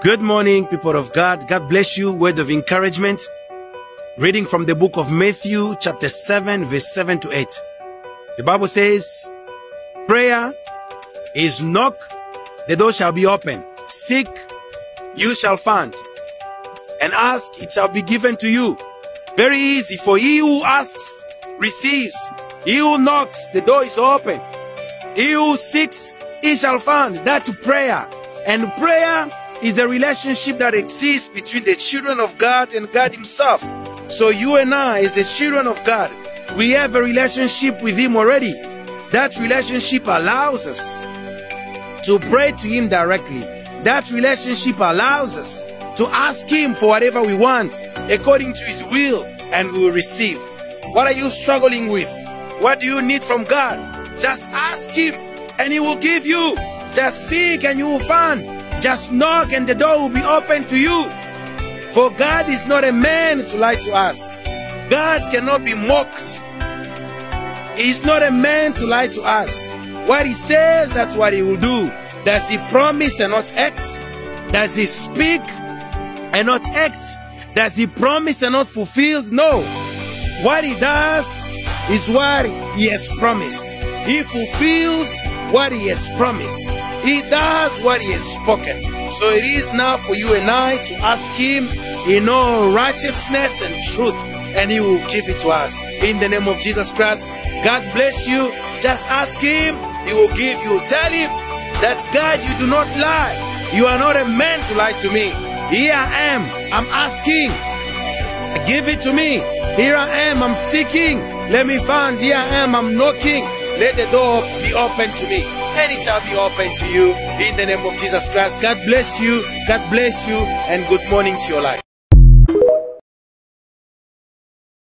Good morning, people of God. God bless you. Word of encouragement. Reading from the book of Matthew, chapter 7, verse 7 to 8. The Bible says, Prayer is knock, the door shall be open. Seek, you shall find. And ask, it shall be given to you. Very easy, for he who asks receives. He who knocks, the door is open. He who seeks, he shall find. That's prayer. And prayer is the relationship that exists between the children of God and God Himself. So you and I, as the children of God, we have a relationship with Him already. That relationship allows us to pray to Him directly. That relationship allows us to ask Him for whatever we want according to His will and we will receive. What are you struggling with? What do you need from God? Just ask Him and He will give you. Just seek and you will find. Just knock and the door will be open to you. For God is not a man to lie to us. God cannot be mocked. He is not a man to lie to us. What he says, that's what he will do. Does he promise and not act? Does he speak and not act? Does he promise and not fulfill? No. What he does is what he has promised. He fulfills what he has promised. He does what he has spoken. So it is now for you and I to ask him in all righteousness and truth, and he will give it to us. In the name of Jesus Christ, God bless you. Just ask him, he will give you. Tell him that God, you do not lie. You are not a man to lie to me. Here I am. I'm asking. Give it to me. Here I am. I'm seeking. Let me find. Here I am. I'm knocking. Let the door be open to me. And it shall be open to you in the name of Jesus Christ. God bless you. God bless you. And good morning to your life.